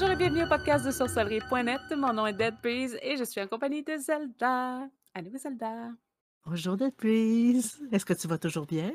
Bonjour et bienvenue au podcast de sorcellerie.net. Mon nom est Dead Breeze et je suis en compagnie de Zelda. Allô, Zelda? Bonjour Dead Breeze. Est-ce que tu vas toujours bien?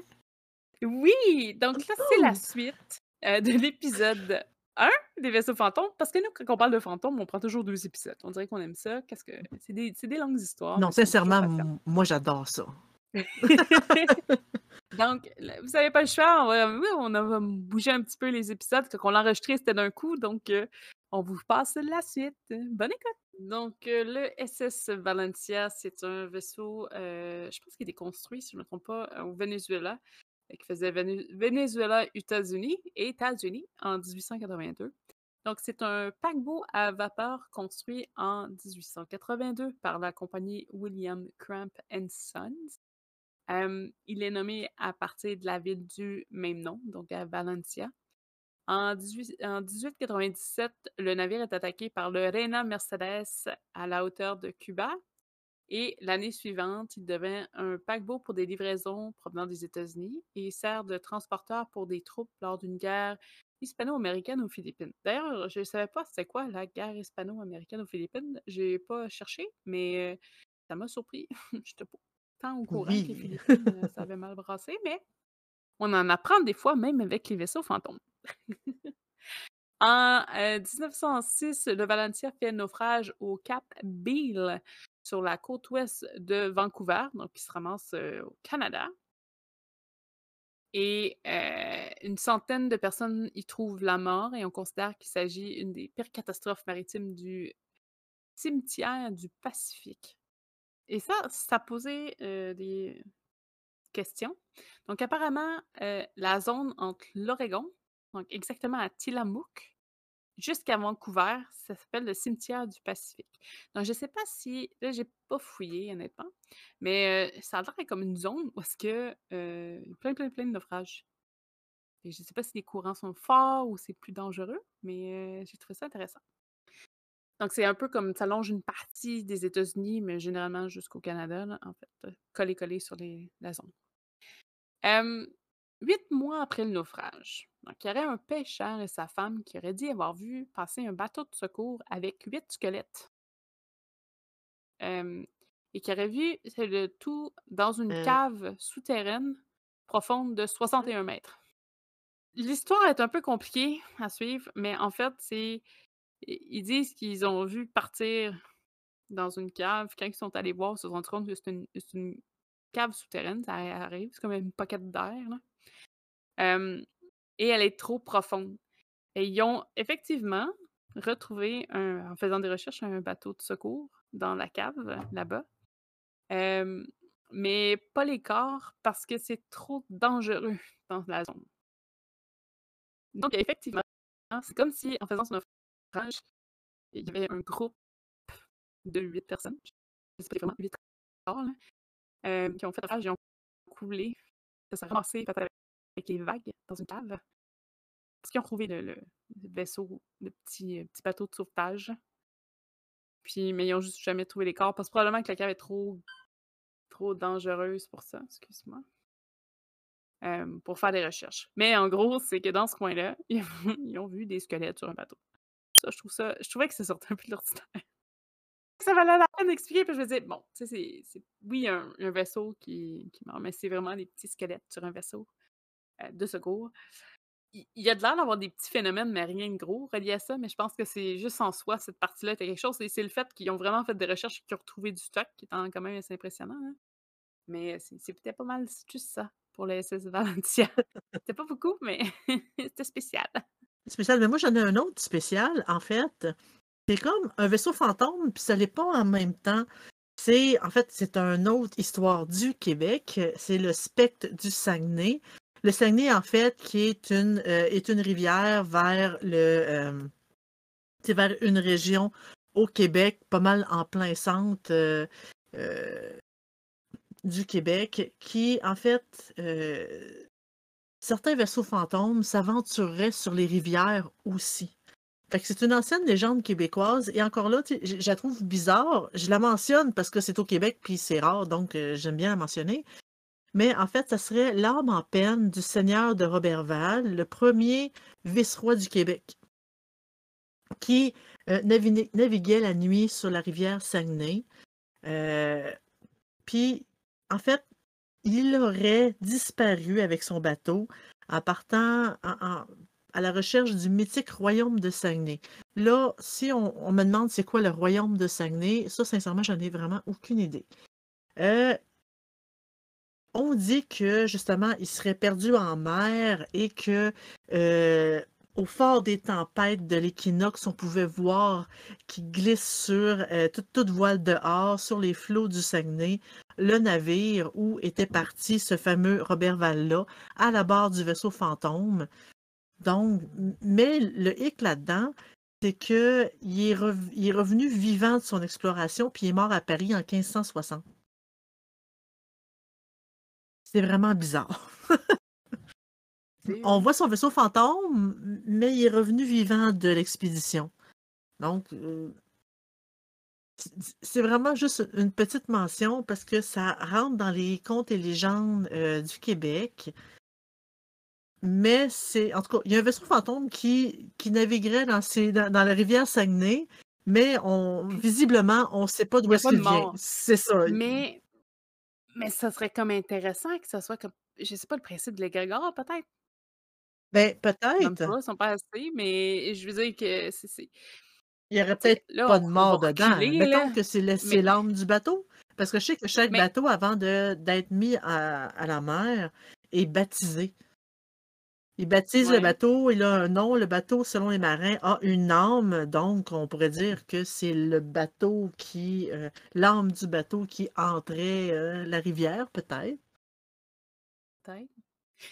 Oui! Donc là, c'est la Oh! suite euh, de l'épisode 1 des vaisseaux fantômes. Parce que nous, quand on parle de fantômes, on prend toujours deux épisodes. On dirait qu'on aime ça. Qu'est-ce que. C'est des, des longues histoires. Non, sincèrement, moi j'adore ça. Donc, vous n'avez pas le choix. On va, on va bouger un petit peu les épisodes. Quand on l'enregistrait, c'était d'un coup. Donc, euh, on vous passe la suite. Bonne écoute! Donc, euh, le SS Valencia, c'est un vaisseau, euh, je pense qu'il est construit, si je ne me trompe pas, au Venezuela, qui faisait Vene- Venezuela, États-Unis et États-Unis en 1882. Donc, c'est un paquebot à vapeur construit en 1882 par la compagnie William Cramp Sons. Il est nommé à partir de la ville du même nom, donc à Valencia. En, 18 en 1897, le navire est attaqué par le Reina Mercedes à la hauteur de Cuba. Et l'année suivante, il devint un paquebot pour des livraisons provenant des États-Unis et sert de transporteur pour des troupes lors d'une guerre hispano-américaine aux Philippines. D'ailleurs, je ne savais pas c'était quoi la guerre hispano-américaine aux Philippines. J'ai pas cherché, mais euh, ça m'a surpris. J'étais pas tant au courant que les Oui. Philippines, euh, ça avait mal brassé, mais on en apprend des fois même avec les vaisseaux fantômes. En euh, 1906, le Valencia fait naufrage au Cap Beale, sur la côte ouest de Vancouver, donc il se ramasse euh, au Canada. Et euh, une centaine de personnes y trouvent la mort et on considère qu'il s'agit d'une des pires catastrophes maritimes du cimetière du Pacifique. Et ça, ça posait des questions. Donc apparemment, la zone entre l'Oregon, donc exactement à Tillamook, jusqu'à Vancouver, ça s'appelle le cimetière du Pacifique. Donc, je ne sais pas si. Là, j'ai pas fouillé, honnêtement. Mais ça a l'air comme une zone où est-ce que. y a plein, plein, plein de naufrages. Et je ne sais pas si les courants sont forts ou c'est plus dangereux, mais j'ai trouvé ça intéressant. Donc, c'est un peu comme ça longe une partie des États-Unis, mais généralement jusqu'au Canada, là, en fait, euh, collé-collé sur les, la zone. Euh, huit mois après le naufrage, donc, il y aurait un pêcheur et sa femme qui auraient dit avoir vu passer un bateau de secours avec huit squelettes. Euh, et qui auraient vu le tout dans une Euh. cave souterraine profonde de 61 mètres. L'histoire est un peu compliquée à suivre, mais en fait, c'est. Ils disent qu'ils ont vu partir dans une cave. Quand ils sont allés voir, ils se sont rendus compte que c'est une, cave souterraine, ça arrive, c'est comme une pocket d'air. et elle est trop profonde. Et ils ont effectivement retrouvé, en faisant des recherches, un bateau de secours dans la cave, là-bas. Mais pas les corps parce que c'est trop dangereux dans la zone. Donc, effectivement, c'est comme si, en faisant son il y avait un groupe de huit personnes, vraiment, huit corps, euh, qui ont fait naufrage, ils ont coulé, ça s'est ramassé avec les vagues dans une cave. Parce qu'ils ont trouvé le, vaisseau, le petit, euh, petit bateau de sauvetage. Puis, mais ils ont juste jamais trouvé les corps, parce que probablement que la cave est trop, trop dangereuse pour ça, excuse-moi. euh, pour faire des recherches. Mais en gros, c'est que dans ce coin-là, ils ont vu des squelettes sur un bateau. Ça, je trouve ça. Je trouvais que ça sortait un peu de l'ordinaire. Ça valait la peine d'expliquer, puis je me disais, bon, tu sais, c'est-. Oui, un, vaisseau qui, qui meurt, mais c'est vraiment des petits squelettes sur un vaisseau euh, de secours. Il il y a de l'air d'avoir des petits phénomènes, mais rien de gros relié à ça. Mais je pense que c'est juste en soi, cette partie-là était quelque chose. Et c'est le fait qu'ils ont vraiment fait des recherches et qu'ils ont retrouvé du stock, qui est quand même assez impressionnant. hein. Mais c'est c'est peut-être pas mal juste ça pour le SS Valentia. C'était pas beaucoup, mais c'était spécial. Spécial, mais moi j'en ai un autre spécial, en fait. C'est comme un vaisseau fantôme, puis ça l'est pas en même temps. C'est, en fait, c'est une autre histoire du Québec. C'est le spectre du Saguenay. Le Saguenay, en fait, qui est une, euh, est une rivière vers le, euh, vers une région au Québec, pas mal en plein centre euh, euh, du Québec, qui, en fait, certains vaisseaux fantômes s'aventureraient sur les rivières aussi. Fait que c'est une ancienne légende québécoise. Et encore là, je la trouve bizarre. Je la mentionne parce que c'est au Québec puis c'est rare, donc euh, j'aime bien la mentionner. Mais en fait, ça serait l'âme en peine du seigneur de Roberval, le premier vice-roi du Québec. qui euh, naviguait, naviguait la nuit sur la rivière Saguenay. Euh, puis, en fait, il aurait disparu avec son bateau en partant à la recherche du mythique royaume de Saguenay. Là, si on, me demande c'est quoi le royaume de Saguenay, ça, sincèrement, j'en ai vraiment aucune idée. Euh, on dit que justement, il serait perdu en mer et que euh, au fort des tempêtes de l'équinoxe, on pouvait voir qu'il glisse sur euh, toute, toute voile dehors, sur les flots du Saguenay, le navire où était parti ce fameux Robert Val-là à la barre du vaisseau fantôme. Donc, mais le hic là-dedans, c'est qu'il est, il est revenu vivant de son exploration, puis il est mort à Paris en 1560. C'est vraiment bizarre. On voit son vaisseau fantôme, mais il est revenu vivant de l'expédition. Donc, euh, c'est vraiment juste une petite mention parce que ça rentre dans les contes et légendes euh, du Québec. Mais c'est, en tout cas, il y a un vaisseau fantôme qui, qui naviguerait dans, ces, dans, dans la rivière Saguenay, mais on, visiblement, on ne sait pas d'où est-ce qu'il vient. C'est ça. Mais, mais ça serait comme intéressant que ça soit comme, je sais pas, le principe de l'égrégore, peut-être. Ben, peut-être. ils sont pas assez, mais je veux dire que c'est. Il n'y aurait peut-être pas de mort dedans. reculer, Mettons là. que c'est Mais, l'âme du bateau. Parce que je sais que chaque mais, bateau, avant de- d'être mis à, à la mer, est baptisé. Ils baptisent le bateau, il a un nom. Le bateau, selon les marins, a une âme. Donc, on pourrait dire que c'est le bateau qui, euh, l'âme du bateau qui entrait euh, la rivière, peut-être. Peut-être.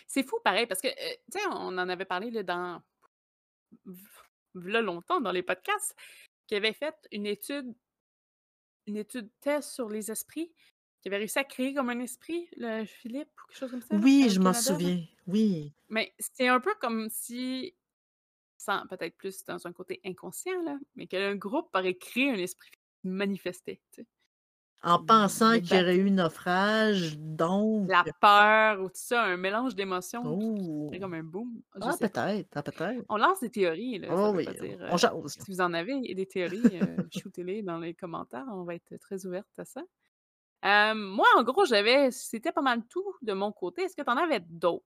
C'est fou, pareil, parce que, euh, tu sais, on en avait parlé là, dans. Là, longtemps, dans les podcasts, qui avait fait une étude, une étude test sur les esprits, qui avait réussi à créer comme un esprit, le Philippe, ou quelque chose comme ça, Oui, je m'en souviens. Oui. Mais c'est un peu comme si, sans peut-être plus dans un côté inconscient, là, mais qu'un groupe aurait créé un esprit tu sais. En Le, pensant qu'il y aurait eu naufrage, donc. La peur ou tout ça, un mélange d'émotions qui Oh. comme un boom. Je Ah, peut-être. Ah, peut-être. On lance des théories, là, Oh oui, dire. on euh, si vous en avez des théories, euh, shootez-les dans les commentaires. On va être très ouverte à ça. Euh, moi, en gros, j'avais. C'était pas mal tout de mon côté. Est-ce que tu en avais d'autres?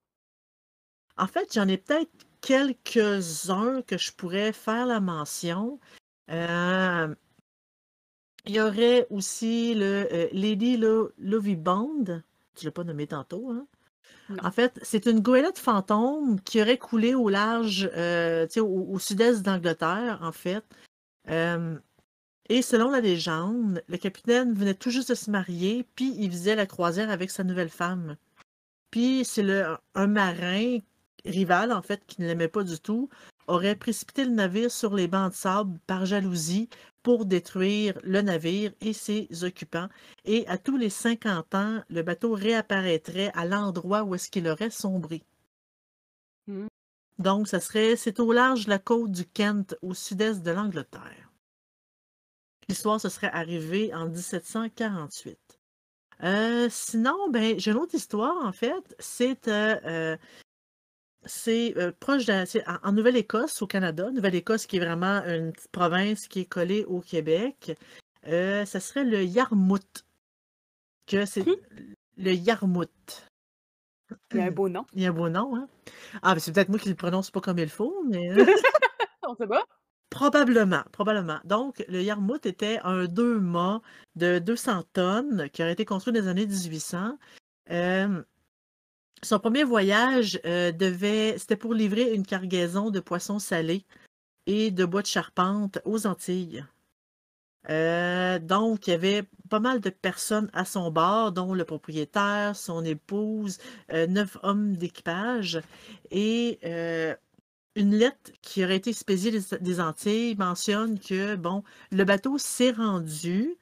En fait, j'en ai peut-être quelques-uns que je pourrais faire la mention. Euh, il y aurait aussi le euh, Lady Lo- Lovey Bond. Tu l'as pas nommé tantôt, hein? En fait, c'est une goélette fantôme qui aurait coulé au large, euh, au, au sud-est d'Angleterre, en fait. Euh, et selon la légende, le capitaine venait tout juste de se marier, puis il faisait la croisière avec sa nouvelle femme. Puis c'est un marin rival, en fait, qui ne l'aimait pas du tout, aurait précipité le navire sur les bancs de sable par jalousie pour détruire le navire et ses occupants. Et à tous les 50 ans, le bateau réapparaîtrait à l'endroit où est-ce qu'il aurait sombré. Hmm. Donc, ça serait, c'est au large de la côte du Kent, au sud-est de l'Angleterre. L'histoire se serait arrivée en 1748. Euh, sinon, ben, j'ai une autre histoire, en fait. C'est euh, euh, c'est euh, proche de, c'est en, en Nouvelle-Écosse, au Canada. Nouvelle-Écosse, qui est vraiment une petite province qui est collée au Québec. Euh, ça serait le Yarmouth. Que c'est Hmm. le Yarmouth. Il y a un beau nom. Il y a un beau nom, hein? Ah, ben, c'est peut-être moi qui le prononce pas comme il faut, mais. On sait pas. Probablement, probablement. Donc, le Yarmouth était un deux mâts de 200 tonnes qui aurait été construit dans les années 1800. Euh, son premier voyage euh, devait, c'était pour livrer une cargaison de poissons salés et de bois de charpente aux Antilles. Euh, donc, il y avait pas mal de personnes à son bord, dont le propriétaire, son épouse, euh, neuf hommes d'équipage. Et une lettre qui aurait été expédiée des, des Antilles mentionne que, bon, le bateau s'est rendu,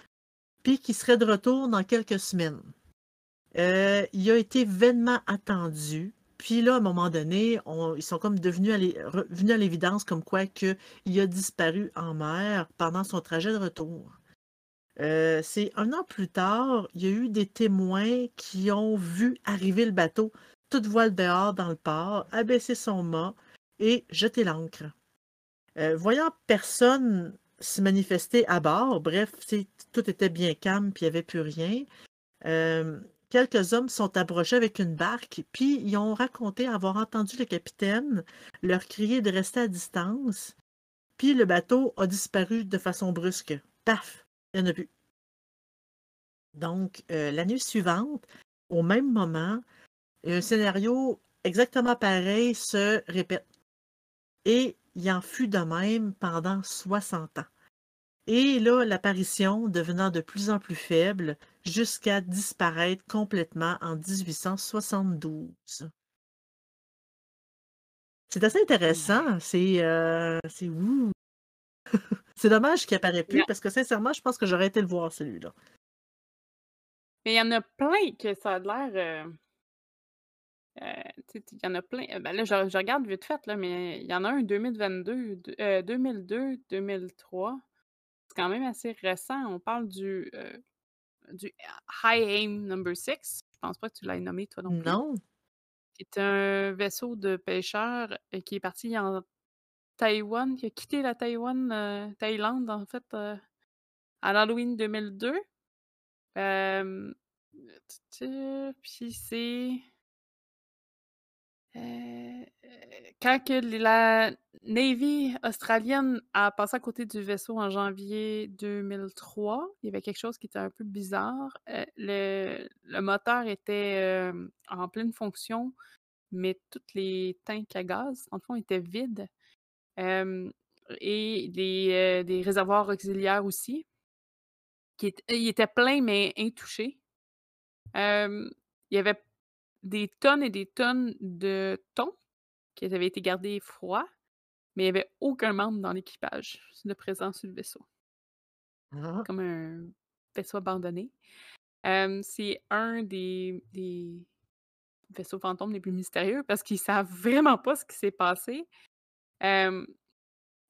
puis qu'il serait de retour dans quelques semaines. Euh, il a été vainement attendu. Puis là, à un moment donné, on- ils sont comme devenus à l'évidence comme quoi que il a disparu en mer pendant son trajet de retour. Euh, c'est un an plus tard, il y a eu des témoins qui ont vu arriver le bateau, toute voile dehors dans le port, abaisser son mât et jeter l'ancre. Euh, voyant personne se manifester à bord, bref, tout était bien calme, puis il n'y avait plus rien. Quelques hommes sont approchés avec une barque, puis ils ont raconté avoir entendu le capitaine leur crier de rester à distance, puis le bateau a disparu de façon brusque. Paf, il n'y en a plus. Donc, euh, la nuit suivante, au même moment, un scénario exactement pareil se répète. Et il en fut de même pendant 60 ans. Et là, l'apparition devenant de plus en plus faible jusqu'à disparaître complètement en 1872. C'est assez intéressant. C'est euh, c'est c'est dommage qu'il apparaît plus parce que sincèrement, je pense que j'aurais été le voir celui-là. Mais il y en a plein que ça a l'air. Euh, euh, il y en a plein. Euh, ben là, je, regarde vite fait, là, mais il y en a un 2022, 2002, 2003. C'est quand même assez récent. On parle du, du High Aim Number 6. Je pense pas que tu l'as nommé, toi non plus. Non. C'est un vaisseau de pêcheurs qui est parti en Taïwan, qui a quitté la Taïwan, Thaïlande, en fait, à l'Halloween 2002. Euh, puis c'est. Euh, quand que la Navy australienne a passé à côté du vaisseau en janvier 2003, il y avait quelque chose qui était un peu bizarre. Euh, le, moteur était en pleine fonction, mais toutes les tanks à gaz, en fond, étaient vides. et les, des réservoirs auxiliaires aussi il était plein, mais intouché. il y avait des tonnes et des tonnes de thon qui avaient été gardés froids, mais il n'y avait aucun membre dans l'équipage de présent sur le vaisseau. Ah. Comme un vaisseau abandonné. c'est un des, des, vaisseaux fantômes les plus mystérieux parce qu'ils savent vraiment pas ce qui s'est passé. il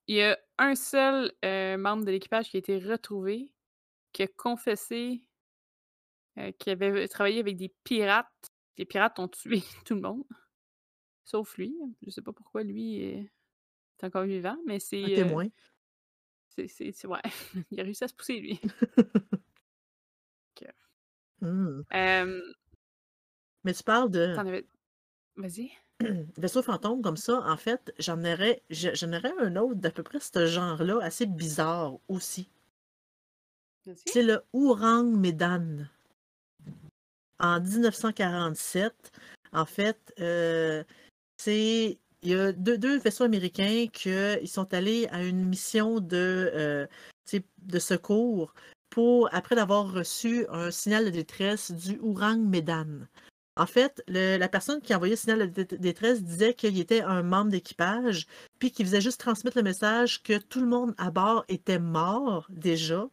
y a un seul membre de l'équipage qui a été retrouvé qui a confessé qu'il avait travaillé avec des pirates. Les pirates ont tué tout le monde, sauf lui. Je sais pas pourquoi lui est encore vivant, mais c'est. Un témoin. c'est, ouais. Il a réussi à se pousser, lui. Mmh. Mais tu parles de. Vas-y. Vaisseau fantôme comme ça, en fait, j'en aurais, j'en aurais un autre d'à peu près ce genre-là, assez bizarre aussi. C'est le Ourang Medan. En 1947, en fait, euh, c'est il y a deux, vaisseaux américains qui sont allés à une mission de, euh, de secours pour après avoir reçu un signal de détresse du Ourang Medan. En fait, la personne qui a envoyé le signal de détresse disait qu'il était un membre d'équipage, puis qu'il faisait juste transmettre le message que tout le monde à bord était mort déjà,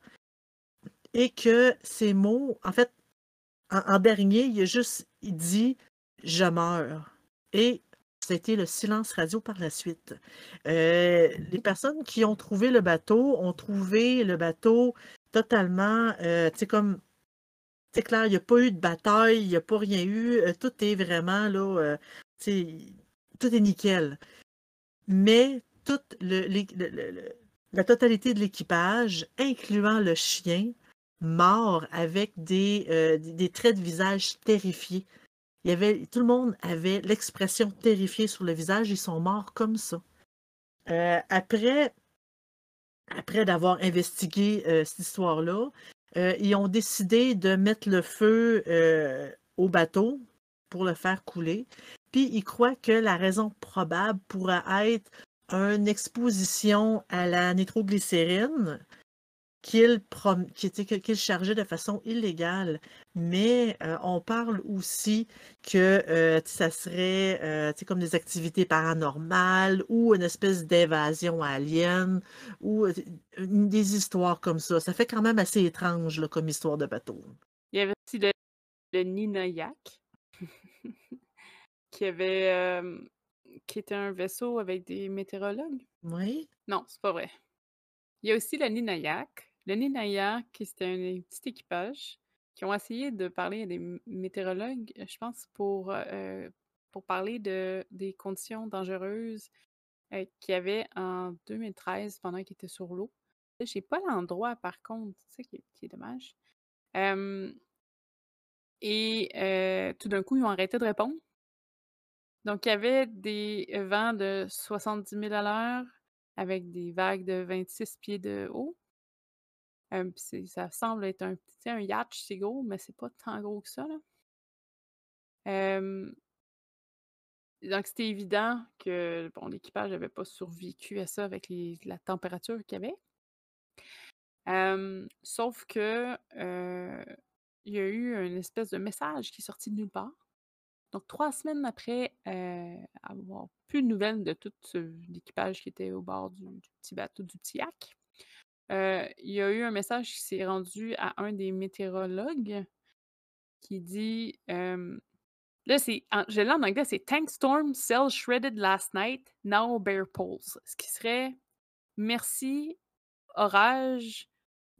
et que ces mots, en fait, en, dernier, il a juste dit je meurs. Et c'était le silence radio par la suite. Euh, les personnes qui ont trouvé le bateau ont trouvé le bateau totalement, euh, tu sais, comme, c'est clair, il n'y a pas eu de bataille, il n'y a pas rien eu, euh, tout est vraiment, là, tout est nickel. Mais toute le, la totalité de l'équipage, incluant le chien, mort avec euh, des, traits de visage terrifiés. Il tout le monde avait l'expression terrifiée sur le visage. Ils sont morts comme ça. Euh, après, après d'avoir investigué euh, cette histoire-là, ils ont décidé de mettre le feu au bateau pour le faire couler. Puis ils croient que la raison probable pourrait être une exposition à la nitroglycérine qu'il qu chargeait de façon illégale. Mais euh, on parle aussi que euh, ça serait euh, comme des activités paranormales ou une espèce d'évasion alien ou des histoires comme ça. Ça fait quand même assez étrange là, comme histoire de bateau. Il y avait aussi le, le Ninayak, qui avait qui était un vaisseau avec des météorologues. Oui. Non, c'est pas vrai. Il y a aussi le Ninayak, le Ninayak, c'était un petit équipage qui ont essayé de parler à des météorologues, je pense, pour, parler de, des conditions dangereuses qu'il y avait en 2013 pendant qu'il était sur l'eau. J'ai pas l'endroit par contre, c'est ça qui est, qui dommage. Et tout d'un coup, ils ont arrêté de répondre. Donc, il y avait des vents de 70 000 à l'heure avec des vagues de 26 pieds de haut. Euh, ça semble être un petit yacht, c'est gros, mais c'est pas tant gros que ça. Là. Donc, c'était évident que l'équipage n'avait pas survécu à ça avec la température qu'il y avait. Sauf que il y a eu une espèce de message qui est sorti de nulle part. Donc, trois semaines après avoir plus de nouvelles de tout l'équipage qui était au bord du, du petit bateau, du petit yak, euh, il y a eu un message qui s'est rendu à un des météorologues qui dit euh, Là, c'est, je l'ai en anglais, c'est Tank Storm Cell Shredded Last Night, Now Bear Poles. Ce qui serait merci, orage.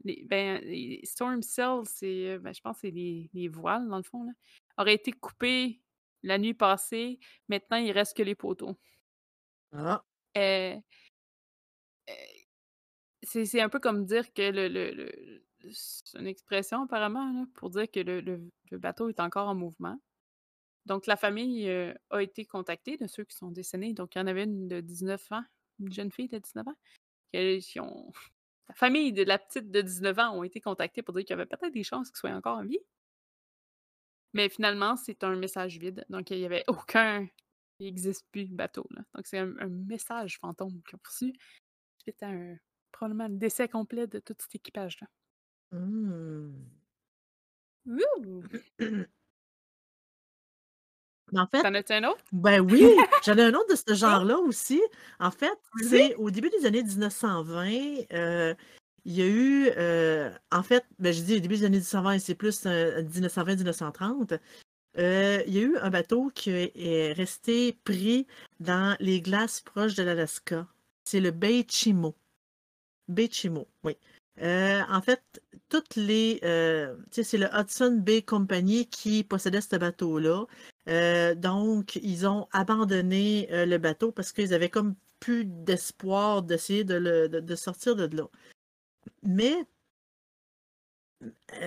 Les, ben, les Storm Cells, c'est, euh, ben, je pense que c'est les, les voiles, dans le fond, là, auraient été coupés la nuit passée. Maintenant, il reste que les poteaux. Ah, euh, c'est, un peu comme dire que le. c'est une expression apparemment pour dire que le, bateau est encore en mouvement. Donc, la famille euh, a été contactée de ceux qui sont décédés. Donc, il y en avait une de 19 ans, une jeune fille de 19 ans. qui- ont... La famille de la petite de 19 ans ont été contactés pour dire qu'il y avait peut-être des chances qu'ils soient encore en vie. Mais finalement, c'est un message vide. Donc, il n'y avait aucun. Il n'existe plus bateau. Donc, c'est un, un message fantôme qu'ils ont reçu suite à un, probablement le décès complet de tout cet équipage-là. Mais En fait, T'en as-tu un autre? ben oui, j'en ai un autre de ce genre-là aussi. En fait, c'est au début des années 1920, euh, il y a eu, euh, en fait, ben, je dis au début des années 1920, c'est plus euh, 1920-1930, euh, il y a eu un bateau qui est resté pris dans les glaces proches de l'Alaska. C'est le Bay Chimo. Bay Chimo, oui. Euh, en fait, toutes les. euh, c'est le Hudson Bay Company qui possédait ce bateau-là. Euh, donc, ils ont abandonné le bateau parce qu'ils avaient comme plus d'espoir d'essayer de, sortir de là. Mais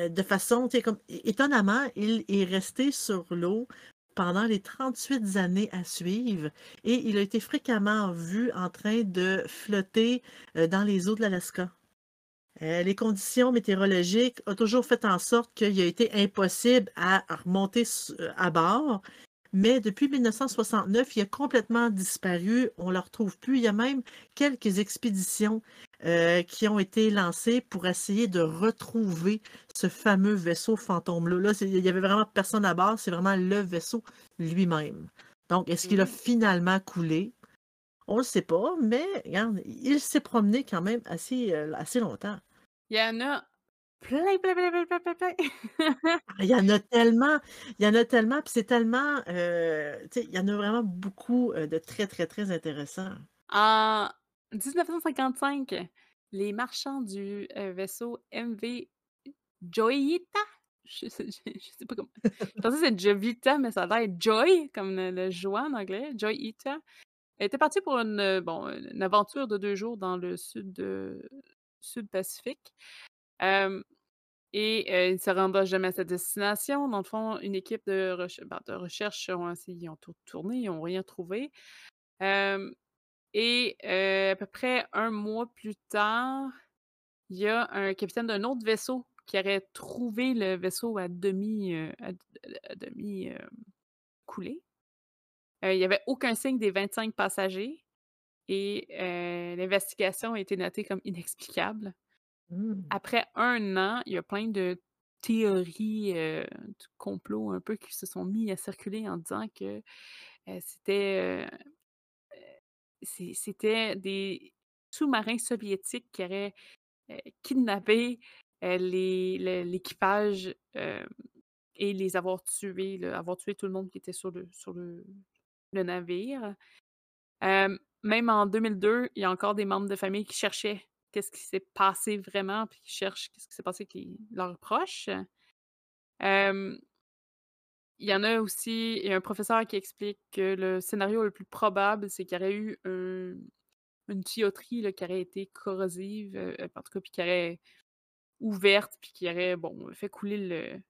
de façon, comme étonnamment, il est resté sur l'eau pendant les 38 années à suivre et il a été fréquemment vu en train de flotter euh, dans les eaux de l'Alaska. Euh, les conditions météorologiques ont toujours fait en sorte qu'il a été impossible à remonter euh, à bord. Mais depuis 1969, il a complètement disparu. On ne le retrouve plus. Il y a même quelques expéditions euh, qui ont été lancées pour essayer de retrouver ce fameux vaisseau fantôme-là. Là, il n'y avait vraiment personne à bord. C'est vraiment le vaisseau lui-même. Donc, est-ce qu'il a Mhm. finalement coulé? On ne le sait pas, mais regarde, il s'est promené quand même assez, euh, assez longtemps. Il y en a plein, plein, plein, plein, plein, plein, plein. Ah, Il y en a tellement, il y en a tellement, puis c'est tellement, euh, tu sais, il y en a vraiment beaucoup euh, de très, très, très intéressants. En 1955, les marchands du euh, vaisseau MV Joyita, je sais, je- je sais pas comment. Je pensais que c'était Jovita, mais ça a l'air Joy, comme le, le joie en anglais, Joyita. Elle était partie pour une, bon, une aventure de deux jours dans le sud, de, sud Pacifique. Et euh, il ne se rendra jamais à sa destination. Dans le fond, une équipe de, reche- ben, recherche ont ils ont tout tourné, ils n'ont rien trouvé. Et à peu près un mois plus tard, il y a un capitaine d'un autre vaisseau qui aurait trouvé le vaisseau à demi, à, demi coulé. Il n'y avait aucun signe des 25 passagers et l'investigation a été notée comme inexplicable. Hmm. Après un an, il y a plein de théories euh, du complot un peu qui se sont mis à circuler en disant que euh, c'était euh, c'était des sous-marins soviétiques qui auraient euh, kidnappé l'équipage et les avoir tués, avoir tué tout le monde qui était sur le, sur le, le navire. Même en 2002, il y a encore des membres de famille qui cherchaient qu'est-ce qui s'est passé vraiment, puis qui cherchent qu'est-ce qui s'est passé avec les- leurs proches. Euh, il y en a aussi, il y a un professeur qui explique que le scénario le plus probable, c'est qu'il y aurait eu une tuyauterie là, qui aurait été corrosive, euh, en tout cas, puis qui aurait ouverte, puis qui aurait, bon, fait couler le,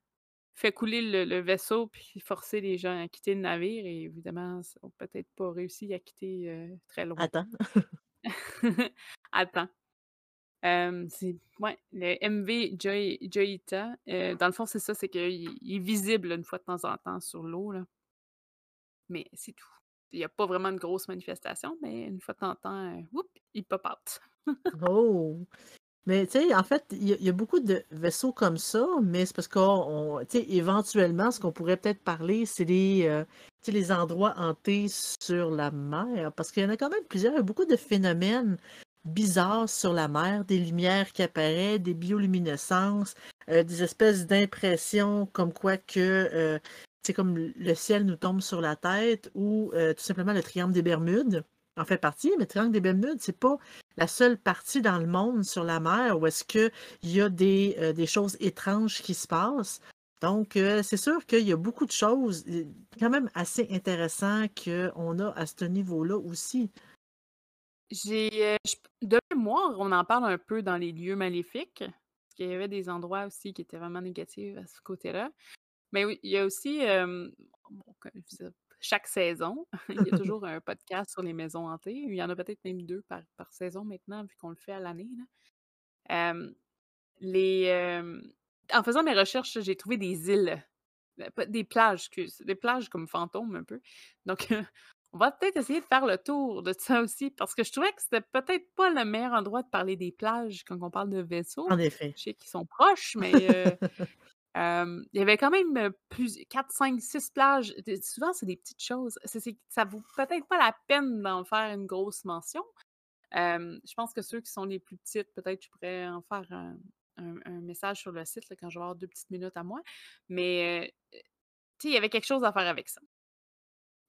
fait couler le, vaisseau, puis forcer les gens à quitter le navire. Et évidemment, ils n'ont peut-être pas réussi à quitter euh, très loin. Attends. Attends. Euh, ouais, le MV Joyita. Dans le fond, c'est ça, c'est qu'il est visible une fois de temps en temps sur l'eau. Mais c'est tout. Il n'y a pas vraiment de grosse manifestation, mais une fois de temps en temps, il pop out. oh! Mais tu sais, en fait, il y, a beaucoup de vaisseaux comme ça, mais c'est parce qu'on, tu sais, éventuellement, ce qu'on pourrait peut-être parler, c'est les, les endroits hantés sur la mer, parce qu'il y en a quand même plusieurs, beaucoup de phénomènes bizarres sur la mer, des lumières qui apparaissent, des bioluminescences, euh, des espèces d'impressions comme quoi que c'est euh, comme le ciel nous tombe sur la tête ou euh, tout simplement le triangle des Bermudes en fait partie, mais le triangle des Bermudes, c'est pas la seule partie dans le monde sur la mer où est-ce qu'il y a des, des, choses étranges qui se passent. Donc, c'est sûr qu'il y a beaucoup de choses quand même assez intéressantes qu'on a à ce niveau-là aussi. J'ai, de mémoire, on en parle un peu dans les lieux maléfiques, parce qu'il y avait des endroits aussi qui étaient vraiment négatifs à ce côté-là. Mais oui, il y a aussi, chaque saison, il y a toujours un podcast sur les maisons hantées. Il y en a peut-être même deux par, saison maintenant, vu qu'on le fait à l'année. les, en faisant mes recherches, j'ai trouvé des îles, des plages, des plages comme fantômes un peu. Donc, on va peut-être essayer de faire le tour de ça aussi, parce que je trouvais que c'était peut-être pas le meilleur endroit de parler des plages quand on parle de vaisseaux. En effet. Je sais qu'ils sont proches, mais il y avait quand même plus 4, 5, 6 plages. Souvent, c'est des petites choses. ça vaut peut-être pas la peine d'en faire une grosse mention. je pense que ceux qui sont les plus petites, peut-être je pourrais en faire un, message sur le site quand je vais avoir deux petites minutes à moi. Mais il y avait quelque chose à faire avec ça.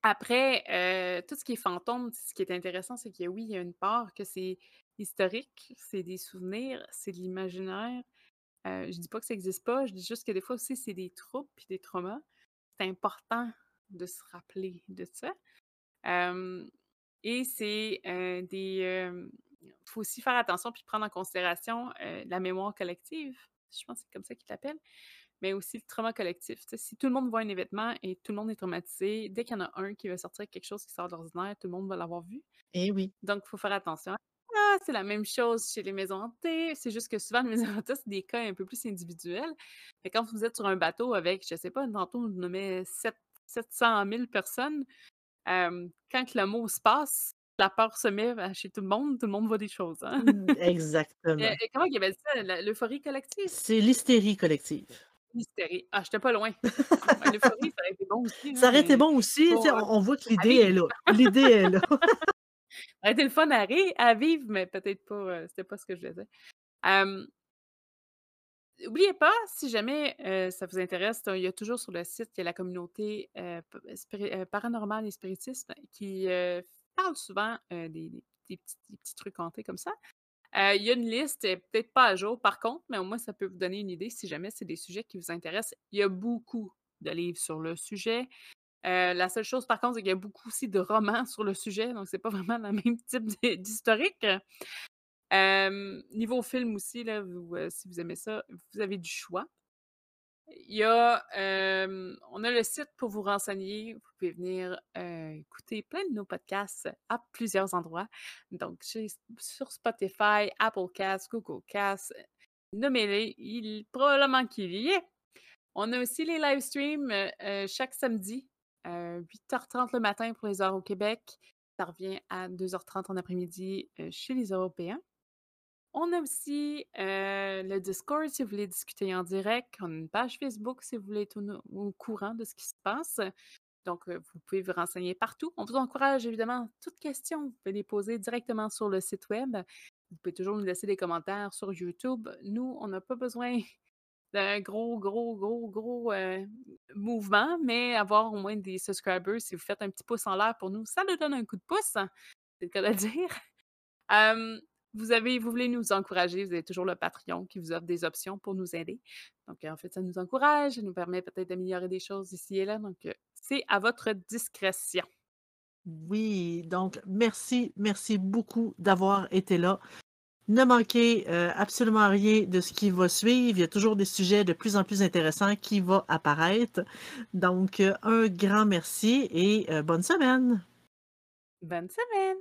Après, euh, tout ce qui est fantôme, ce qui est intéressant, c'est que oui, il y a une part que c'est historique, c'est des souvenirs, c'est de l'imaginaire. Euh, je dis pas que ça n'existe pas, je dis juste que des fois aussi, c'est des troubles et des traumas. C'est important de se rappeler de ça. et c'est euh, des. Il faut aussi faire attention puis prendre en considération la mémoire collective. Je pense que c'est comme ça qu'il l'appelle mais aussi le trauma collectif. si tout le monde voit un événement et tout le monde est traumatisé, dès qu'il y en a un qui va sortir quelque chose qui sort d'ordinaire, tout le monde va l'avoir vu. Eh oui. Donc, il faut faire attention. Ah, c'est la même chose chez les maisons hantées. C'est juste que souvent, les maisons hantées, c'est des cas un peu plus individuels. Mais quand vous êtes sur un bateau avec, je sais pas, tantôt, on nommait 700 000 personnes, quand le mot se passe, la peur se met chez tout le monde, tout le monde voit des choses. Hein? Mmh, exactement. comment il y avait ça, l'euphorie collective? C'est l'hystérie collective. Hystérie. Ah, j'étais pas loin. L'euphorie, ça aurait été bon aussi. Ça aurait été bon aussi. on, voit que l'idée est là. L'idée est là. ça aurait été le fun à, vivre, mais peut-être pas. Euh, c'était pas ce que je faisais. Um, N'oubliez pas, si jamais euh, ça vous intéresse, il y a toujours sur le site, il y a la communauté euh, paranormale et spiritisme qui parle souvent des, petits, trucs hantés comme ça. Euh, il y a une liste, peut-être pas à jour par contre, mais au moins ça peut vous donner une idée si jamais c'est des sujets qui vous intéressent. Il y a beaucoup de livres sur le sujet. Euh, la seule chose par contre, c'est qu'il y a beaucoup aussi de romans sur le sujet, donc c'est pas vraiment le même type d'historique. Euh, niveau film aussi, là, si vous aimez ça, vous avez du choix. A, on a le site pour vous renseigner. Vous pouvez venir écouter plein de nos podcasts à plusieurs endroits. Donc, sur Spotify, Apple Cast, Google Cast, nommez-les. Il, probablement qu'il y est. On a aussi les live streams chaque samedi, 8h30 le matin pour les heures au Québec. Ça revient à 2h30 en après-midi chez les Européens. On a aussi le Discord si vous voulez discuter en direct. On a une page Facebook si vous voulez être au, courant de ce qui se passe. Donc, vous pouvez vous renseigner partout. On vous encourage évidemment toutes questions. Vous pouvez les poser directement sur le site web. Vous pouvez toujours nous laisser des commentaires sur YouTube. Nous, on n'a pas besoin d'un gros, gros, gros, gros mouvement, mais avoir au moins des subscribers, si vous faites un petit pouce en l'air pour nous, ça nous donne un coup de pouce. C'est le cas de dire. Vous avez vous voulez nous encourager, vous avez toujours le Patreon qui vous offre des options pour nous aider. Donc, en fait, ça nous encourage, ça nous permet peut-être d'améliorer des choses ici et là. Donc, euh, c'est à votre discrétion. Oui, donc merci, merci beaucoup d'avoir été là. Ne manquez euh, absolument rien de ce qui va suivre. Il y a toujours des sujets de plus en plus intéressants qui vont apparaître. Donc, euh, un grand merci et bonne semaine. Bonne semaine.